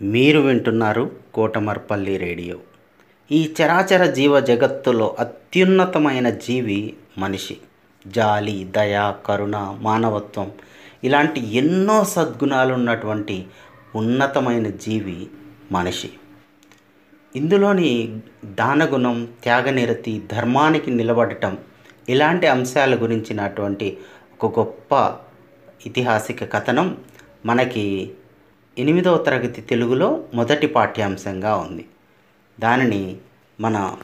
మీరు వింటున్నారు కోటమర్పల్లి రేడియో. ఈ చరాచర జీవ జగత్తులో అత్యున్నతమైన జీవి మనిషి. జాలి దయ కరుణ మానవత్వం ఇలాంటి ఎన్నో సద్గుణాలు ఉన్నటువంటి ఉన్నతమైన జీవి మనిషి. ఇందులోని దానగుణం త్యాగనిరతి ధర్మానికి నిలబడటం ఇలాంటి అంశాల గురించినటువంటి ఒక గొప్ప ఇతిహాసిక కథనం మనకి ఎనిమిదవ తరగతి తెలుగులో మొదటి పాఠ్యాంశంగా ఉంది. దానిని మన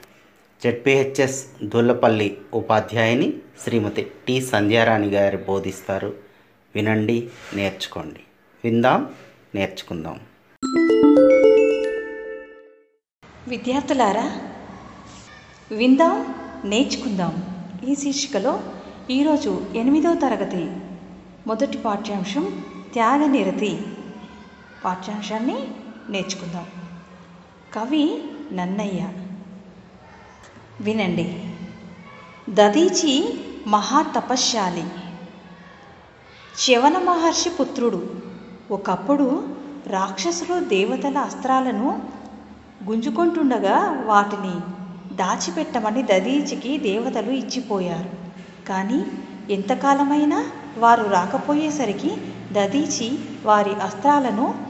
జెడ్పిహెచ్ఎస్ దొల్లపల్లి ఉపాధ్యాయుని శ్రీమతి టి సంధ్యారాణి గారు బోధిస్తారు. వినండి నేర్చుకోండి. విందాం నేర్చుకుందాం. విద్యార్థులారా విందాం నేర్చుకుందాం. ఈ శీర్షికలో ఈరోజు ఎనిమిదవ తరగతి మొదటి పాఠ్యాంశం త్యాగనిరతి. పాఠ్యాంశాన్ని నేర్చుకుందాం. కవి నన్నయ్య. వినండి. దదీచి మహాతపశ్శాలి. శవన మహర్షి పుత్రుడు ఒకప్పుడు రాక్షసులు దేవతల అస్త్రాలను గుంజుకుంటుండగా వాటిని దాచిపెట్టమని దదీచికి దేవతలు ఇచ్చిపోయారు. కానీ ఎంతకాలమైనా వారు రాకపోయేసరికి దదీచి వారి అస్త్రాలను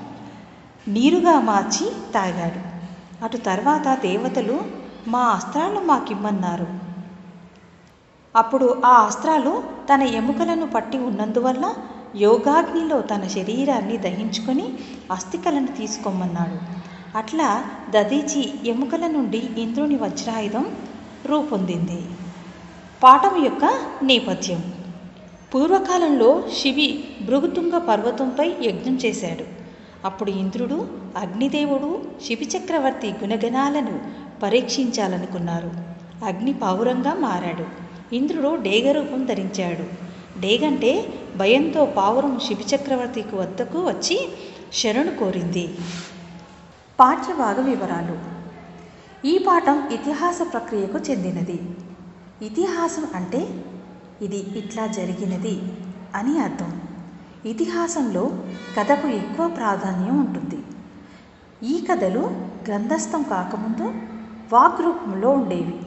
నీరుగా మార్చి తాగాడు. అటు తర్వాత దేవతలు మా అస్త్రాలు మాకిమ్మన్నారు. అప్పుడు ఆ అస్త్రాలు తన ఎముకలను పట్టి ఉన్నందువల్ల యోగాగ్నిలో తన శరీరాన్ని దహించుకొని అస్థికలను తీసుకోమన్నాడు. అట్లా దదీచి ఎముకల నుండి ఇంద్రుని వజ్రాయుధం రూపొందింది. పాఠం యొక్క నేపథ్యం. పూర్వకాలంలో శివి భృగుతుంగ పర్వతంపై యజ్ఞం చేశాడు. అప్పుడు ఇంద్రుడు అగ్నిదేవుడు శిబిచక్రవర్తి గుణగణాలను పరీక్షించాలనుకున్నారు. అగ్ని పావురంగా మారాడు. ఇంద్రుడు డేగ రూపం ధరించాడు. డేగంటే భయంతో పావురం శిబిచక్రవర్తికి వద్దకు వచ్చి శరణు కోరింది. పాఠ్యభాగ వివరాలు. ఈ పాఠం ఇతిహాస ప్రక్రియకు చెందినది. ఇతిహాసం అంటే ఇది ఇట్లా జరిగినది అని అర్థం. ఇతిహాసంలో కథకు ఎక్కువ ప్రాధాన్యం ఉంటుంది. ఈ కథలు గ్రంథస్థం కాకముందు వాగ్రూపంలో ఉండేవి.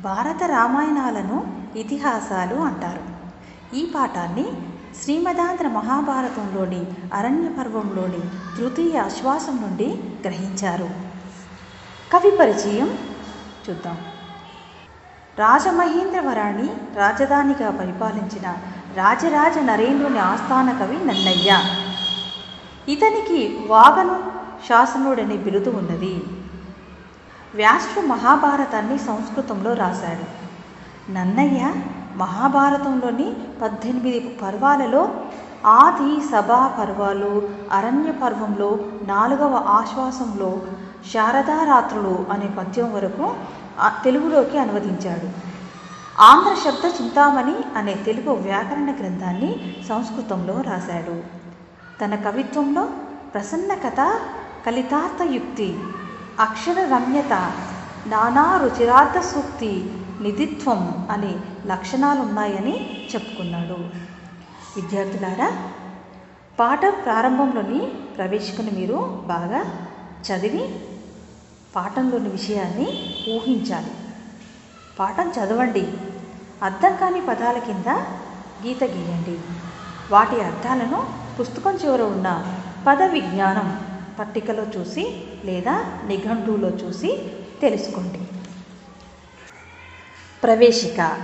భారత రామాయణాలను ఇతిహాసాలు అంటారు. ఈ పాఠాన్ని శ్రీమదాంధ్ర మహాభారతంలోని అరణ్య పర్వంలోని తృతీయ ఆశ్వాసం నుండి గ్రహించారు. కవి పరిచయం చూద్దాం. రాజమహేంద్రవరాన్ని రాజధానిగా పరిపాలించిన రాజరాజ నరేంద్రుని ఆస్థాన కవి నన్నయ్య. ఇతనికి వాగను శాసనుడనే బిరుదు ఉన్నది. వ్యాసుడు మహాభారతాన్ని సంస్కృతంలో రాశాడు. నన్నయ్య మహాభారతంలోని పద్దెనిమిది పర్వాలలో ఆది సభా పర్వాలు అరణ్య పర్వంలో నాలుగవ ఆశ్వాసంలో శారదారాత్రులు అనే పద్యం వరకు తెలుగులోకి అనువదించాడు. ఆంధ్ర శబ్ద చింతామణి అనే తెలుగు వ్యాకరణ గ్రంథాన్ని సంస్కృతంలో రాశాడు. తన కవిత్వంలో ప్రసన్న కథ కలితార్థయుక్తి అక్షర రమ్యత నానా రుచిరార్థ సూక్తి నిధిత్వం అనే లక్షణాలున్నాయని చెప్పుకున్నాడు. విద్యార్థులారా పాఠ ప్రారంభంలోని ప్రవేశికను మీరు బాగా చదివి పాఠంలోని విషయాన్ని ఊహించాలి. పాఠం చదవండి. అర్థం కాని పదాల కింద గీత గీయండి. వాటి అర్థాలను పుస్తకం చివర ఉన్న పద విజ్ఞానం పట్టికలో చూసి లేదా నిఘంటువులో చూసి తెలుసుకోండి. ప్రవేశిక.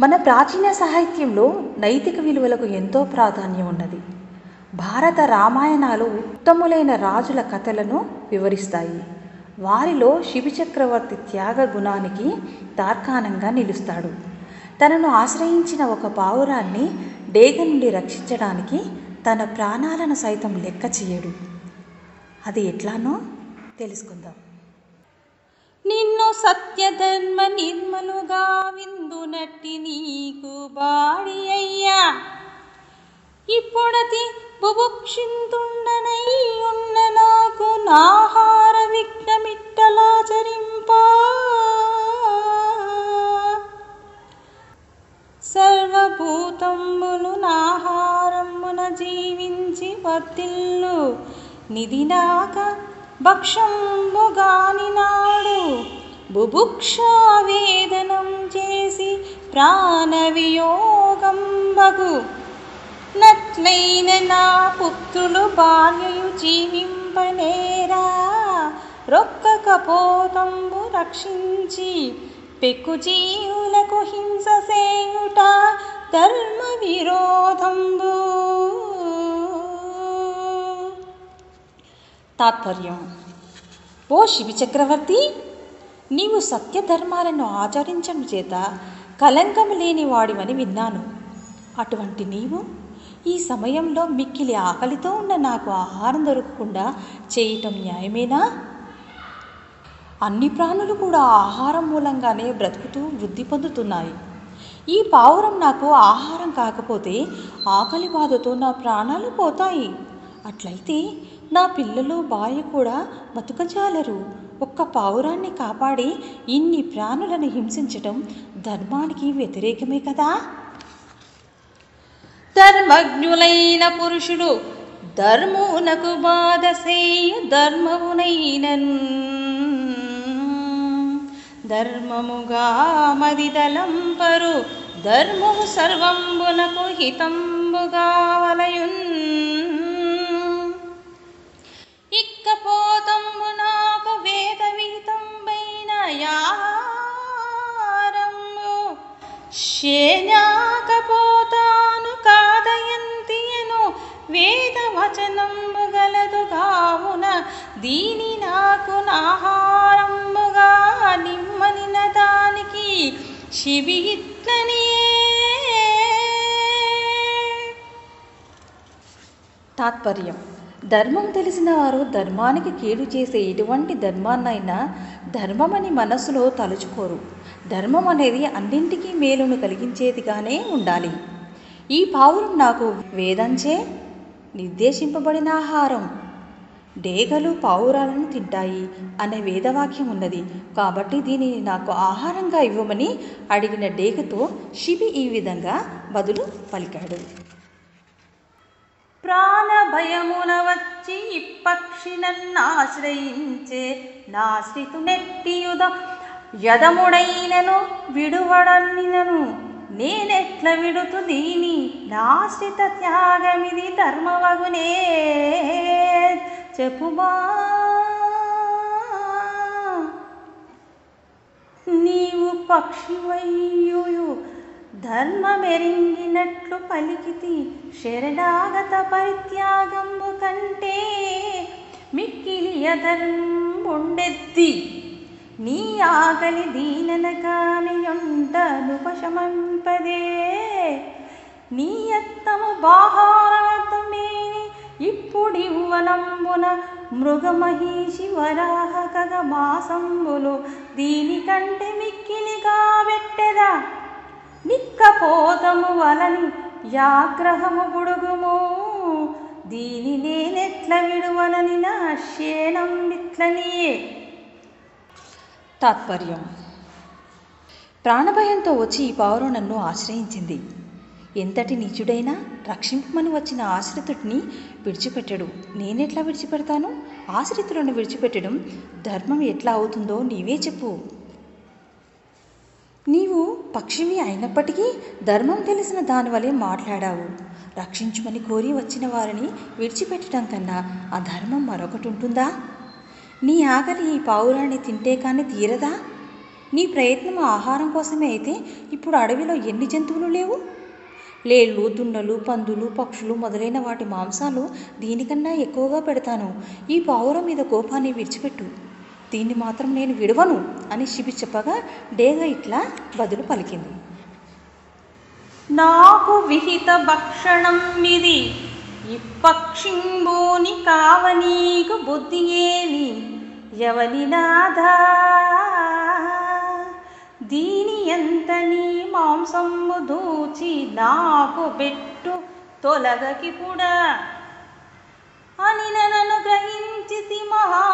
మన ప్రాచీన సాహిత్యంలో నైతిక విలువలకు ఎంతో ప్రాధాన్యం ఉన్నది. భారత రామాయణాలు ఉత్తములైన రాజుల కథలను వివరిస్తాయి. వారిలో శిబిచక్రవర్తి త్యాగ గుణానికి తార్కాణంగా నిలుస్తాడు. తనను ఆశ్రయించిన ఒక పావురాన్ని డేగ నుండి రక్షించడానికి తన ప్రాణాలను సైతం లెక్క చేయడు. అది ఎట్లానో తెలుసుకుందాం. నిన్ను సత్యధర్మ నిర్మలుగా విందునట్టి నీకు బాడి అయ్యా. ఇప్పుడతి బుభుక్షింతుండనై ఉన్న నాకు నాహార భూతంబులు నాహారమున జీవించి వర్తిల్లు నిదినాక భక్షంబుగాని నాడు బుభుక్షా వేదనం చేసి ప్రాణవియోగంబగు. నట్లైన నా పుత్రులు భార్యయు జీవింపనేరా. రొక్కకపోతంబు రక్షించి పెక్కు జీవులకు హింస సేయుట ధర్మ విరోధంబు. తాత్పర్యం. ఓ శివి చక్రవర్తి నీవు సత్యధర్మాలను ఆచరించడం చేత కలంకం లేని వాడివని విన్నాను. అటువంటి నీవు ఈ సమయంలో మిక్కిలి ఆకలితో ఉన్న నాకు ఆహారం దొరకకుండా చేయటం న్యాయమేనా? అన్ని ప్రాణులు కూడా ఆహారం మూలంగానే బ్రతుకుతూ వృద్ధి పొందుతున్నాయి. ఈ పావురం నాకు ఆహారం కాకపోతే ఆకలి బాధతో నా ప్రాణాలు పోతాయి. అట్లయితే నా పిల్లలు భార్య కూడా బతుకజాలరు. ఒక్క పావురాన్ని కాపాడి ఇన్ని ప్రాణులను హింసించటం ధర్మానికి వ్యతిరేకమే కదా? ధర్మజ్ఞులైన పురుషుడు ధర్మునకు బాధ సేయు ధర్మమునైనన్. ధర్మముగా మదిదలంపరు ధర్మము సర్వంబునకు హితంబుగా వలయున్. ఇక్కపోతంబు నాకు వేద విహితంబైన యారంబు. శేనాకపోతాను కాదయంతియను. వేద వచనంబు గలదు కావున దీని నాకు నాహారంబుగా శిబి తాత్పర్యం ధర్మం తెలిసిన వారు ధర్మానికి కీడు చేసే ఎటువంటి ధర్మాన్నైనా ధర్మమని మనస్సులో తలుచుకోరు. ధర్మం అనేది అన్నింటికీ మేలును కలిగించేదిగానే ఉండాలి. ఈ పావురం నాకు వేదంచే నిర్దేశింపబడిన ఆహారం. డేగలు పావురాలను తింటాయి అనే వేదవాక్యం ఉన్నది. కాబట్టి దీనిని నాకు ఆహారంగా ఇవ్వమని అడిగిన డేగతో శిబి ఈ విధంగా బదులు పలికాడు. ప్రాణ భయమున వచ్చి ఇప్పక్షి నన్నాశ్రయించే నాశ్రితు నెట్టియుద. యదముడైనను విడువడనినను నేనెట్ల విడుతు దీని? నాశ్రిత త్యాగమిది ధర్మవగునే. చెప్పుమా? నీవు పక్షివయ్యు ధర్మమెరింగినట్లు పలికితి శరణాగత పరిత్యాగంబు కంటే మిక్కిలి అధర్ముండెద్ది నీ ఆకలి దీనన కానియుంటనుపశమంపదే నీ యత్నము బాహారాతమేని ఇప్పుడివ్వనంబున మృగమహీషి వరాహ కగ మాసంబులు. దీనికంటే మిక్కిలిగా కాబెట్టెదా నిక్కపోతము వలని యాగ్రహము బుడుగుము. దీని నేనెట్ల విడువనని నా శేణం ఇట్లనియే తాత్పర్యం. ప్రాణభయంతో వచ్చి ఈ పావురం నన్ను ఆశ్రయించింది. ఎంతటి నీచుడైనా రక్షింపమని వచ్చిన ఆశ్రితుడిని విడిచిపెట్టడు. నేనెట్లా విడిచిపెడతాను? ఆశ్రితులను విడిచిపెట్టడం ధర్మం ఎట్లా అవుతుందో నీవే చెప్పు. నీవు పక్షివి అయినప్పటికీ ధర్మం తెలిసిన దానివలే మాట్లాడావు. రక్షించమని కోరి వచ్చిన వారిని విడిచిపెట్టడం కన్నా ఆ ధర్మం మరొకటి ఉంటుందా? నీ ఆకలి ఈ పావురాన్ని తింటే కానీ తీరదా? నీ ప్రయత్నం ఆహారం కోసమే అయితే ఇప్పుడు అడవిలో ఎన్ని జంతువులు లేవు? లేళ్ళు దున్నలు పందులు పక్షులు మొదలైన వాటి మాంసాలు దీనికన్నా ఎక్కువగా పెడతాను. ఈ పావురం మీద కోపాన్ని విడిచిపెట్టు. దీన్ని మాత్రం నేను విడవను అని శిబి చెప్పగా డేగ ఇట్లా బదులు పలికింది. నాకు విహిత భక్షణం ఇది. ఇప్పక్షింబోని కావనీకు బుద్ధి ఏని ఎవని నాథా మాంసము దూచి నాకు పెట్టు తొలగకిపుడా అని నన్ను గ్రహించితి మహా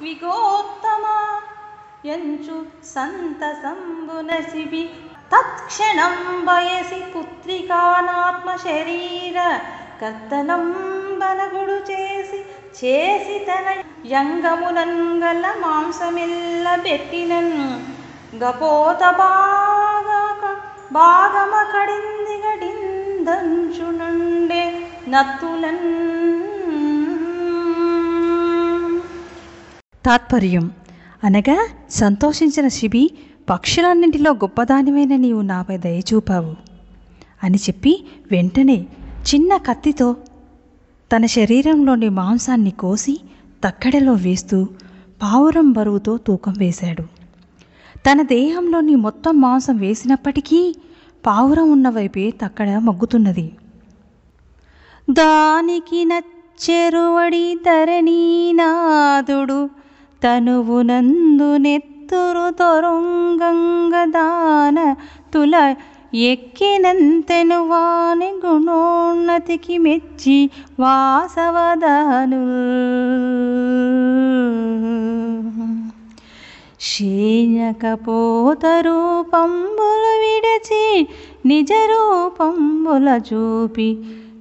విగోత్తమ ఎంచు సంతసంబు నసిబి తత్క్షణం వయసి పుత్రికానాత్మ శరీర కర్తనం బలగుడు చేసి చేసి తన యంగమునంగల మాంసమెల్ల పెట్టినన్. గపోతబా భాగమ కడింది గడిందంచునుండే నత్తులన్. తాత్పర్యం. అనగా సంతోషించిన శిబి పక్షులన్నింటిలో గొప్పదానివైన నీవు నాపై దయ చూపావు. అని చెప్పి వెంటనే చిన్న కత్తితో తన శరీరంలోని మాంసాన్ని కోసి తక్కడలో వేస్తూ పావురం బరువుతో తూకం వేశాడు. తన దేహంలోని మొత్తం మాంసం వేసినప్పటికీ పావురం ఉన్న వైపే తక్కడ మగ్గుతున్నది. దానికి నచ్చెరువడి ధరణీనాథుడు తనువునందు నెత్తురు తొరంగంగదాన తుల ఎక్కినంతెను వాని గుణోన్నతికి మెచ్చి వాసవదాను శేయకపోత రూపంబులు విడచి నిజ రూపంబుల చూపి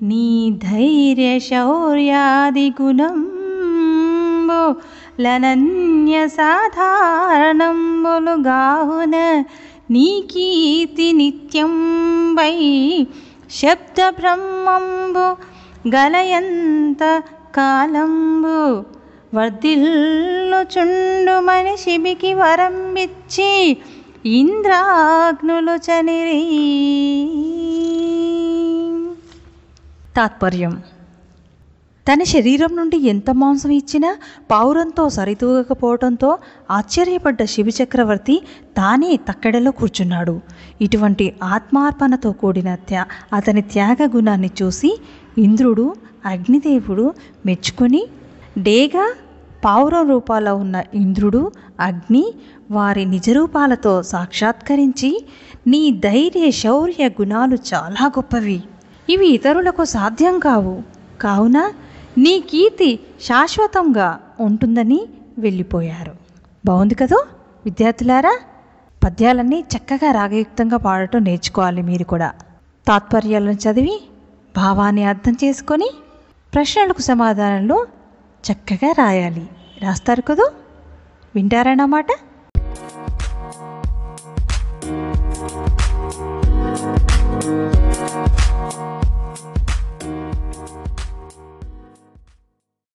నీ ధైర్య శౌర్యాది గుణంబు లనన్య సాధారణంబులు గావున నీ కీర్తి నిత్యం వై శబ్ద బ్రహ్మంబు గలయంత కాలంబు వర్ధిల్లుచుండు మనిషిబికి వరంబిచ్చి ఇంద్రాగ్నులు చనిరి. తాత్పర్యం. తన శరీరం నుండి ఎంత మాంసం ఇచ్చినా పావురంతో సరితూగకపోవడంతో ఆశ్చర్యపడ్డ శివచక్రవర్తి తానే తక్కడలో కూర్చున్నాడు. ఇటువంటి ఆత్మార్పణతో కూడిన త్యా అతని త్యాగ గుణాన్ని చూసి ఇంద్రుడు అగ్నిదేవుడు మెచ్చుకొని డేగా పావురం రూపాల ఉన్న ఇంద్రుడు అగ్ని వారి నిజరూపాలతో సాక్షాత్కరించి నీ ధైర్య శౌర్య గుణాలు చాలా గొప్పవి. ఇవి ఇతరులకు సాధ్యం కావు. కావున నీ కీర్తి శాశ్వతంగా ఉంటుందని వెళ్ళిపోయారు. బాగుంది కదూ? విద్యార్థులారా పద్యాలన్నీ చక్కగా రాగయుక్తంగా పాడటం నేర్చుకోవాలి మీరు కూడా. తాత్పర్యాలను చదివి భావాన్ని అర్థం చేసుకొని ప్రశ్నలకు సమాధానంలో చక్కగా రాయాలి. రాస్తారు కదూ? వింటారన్నమాట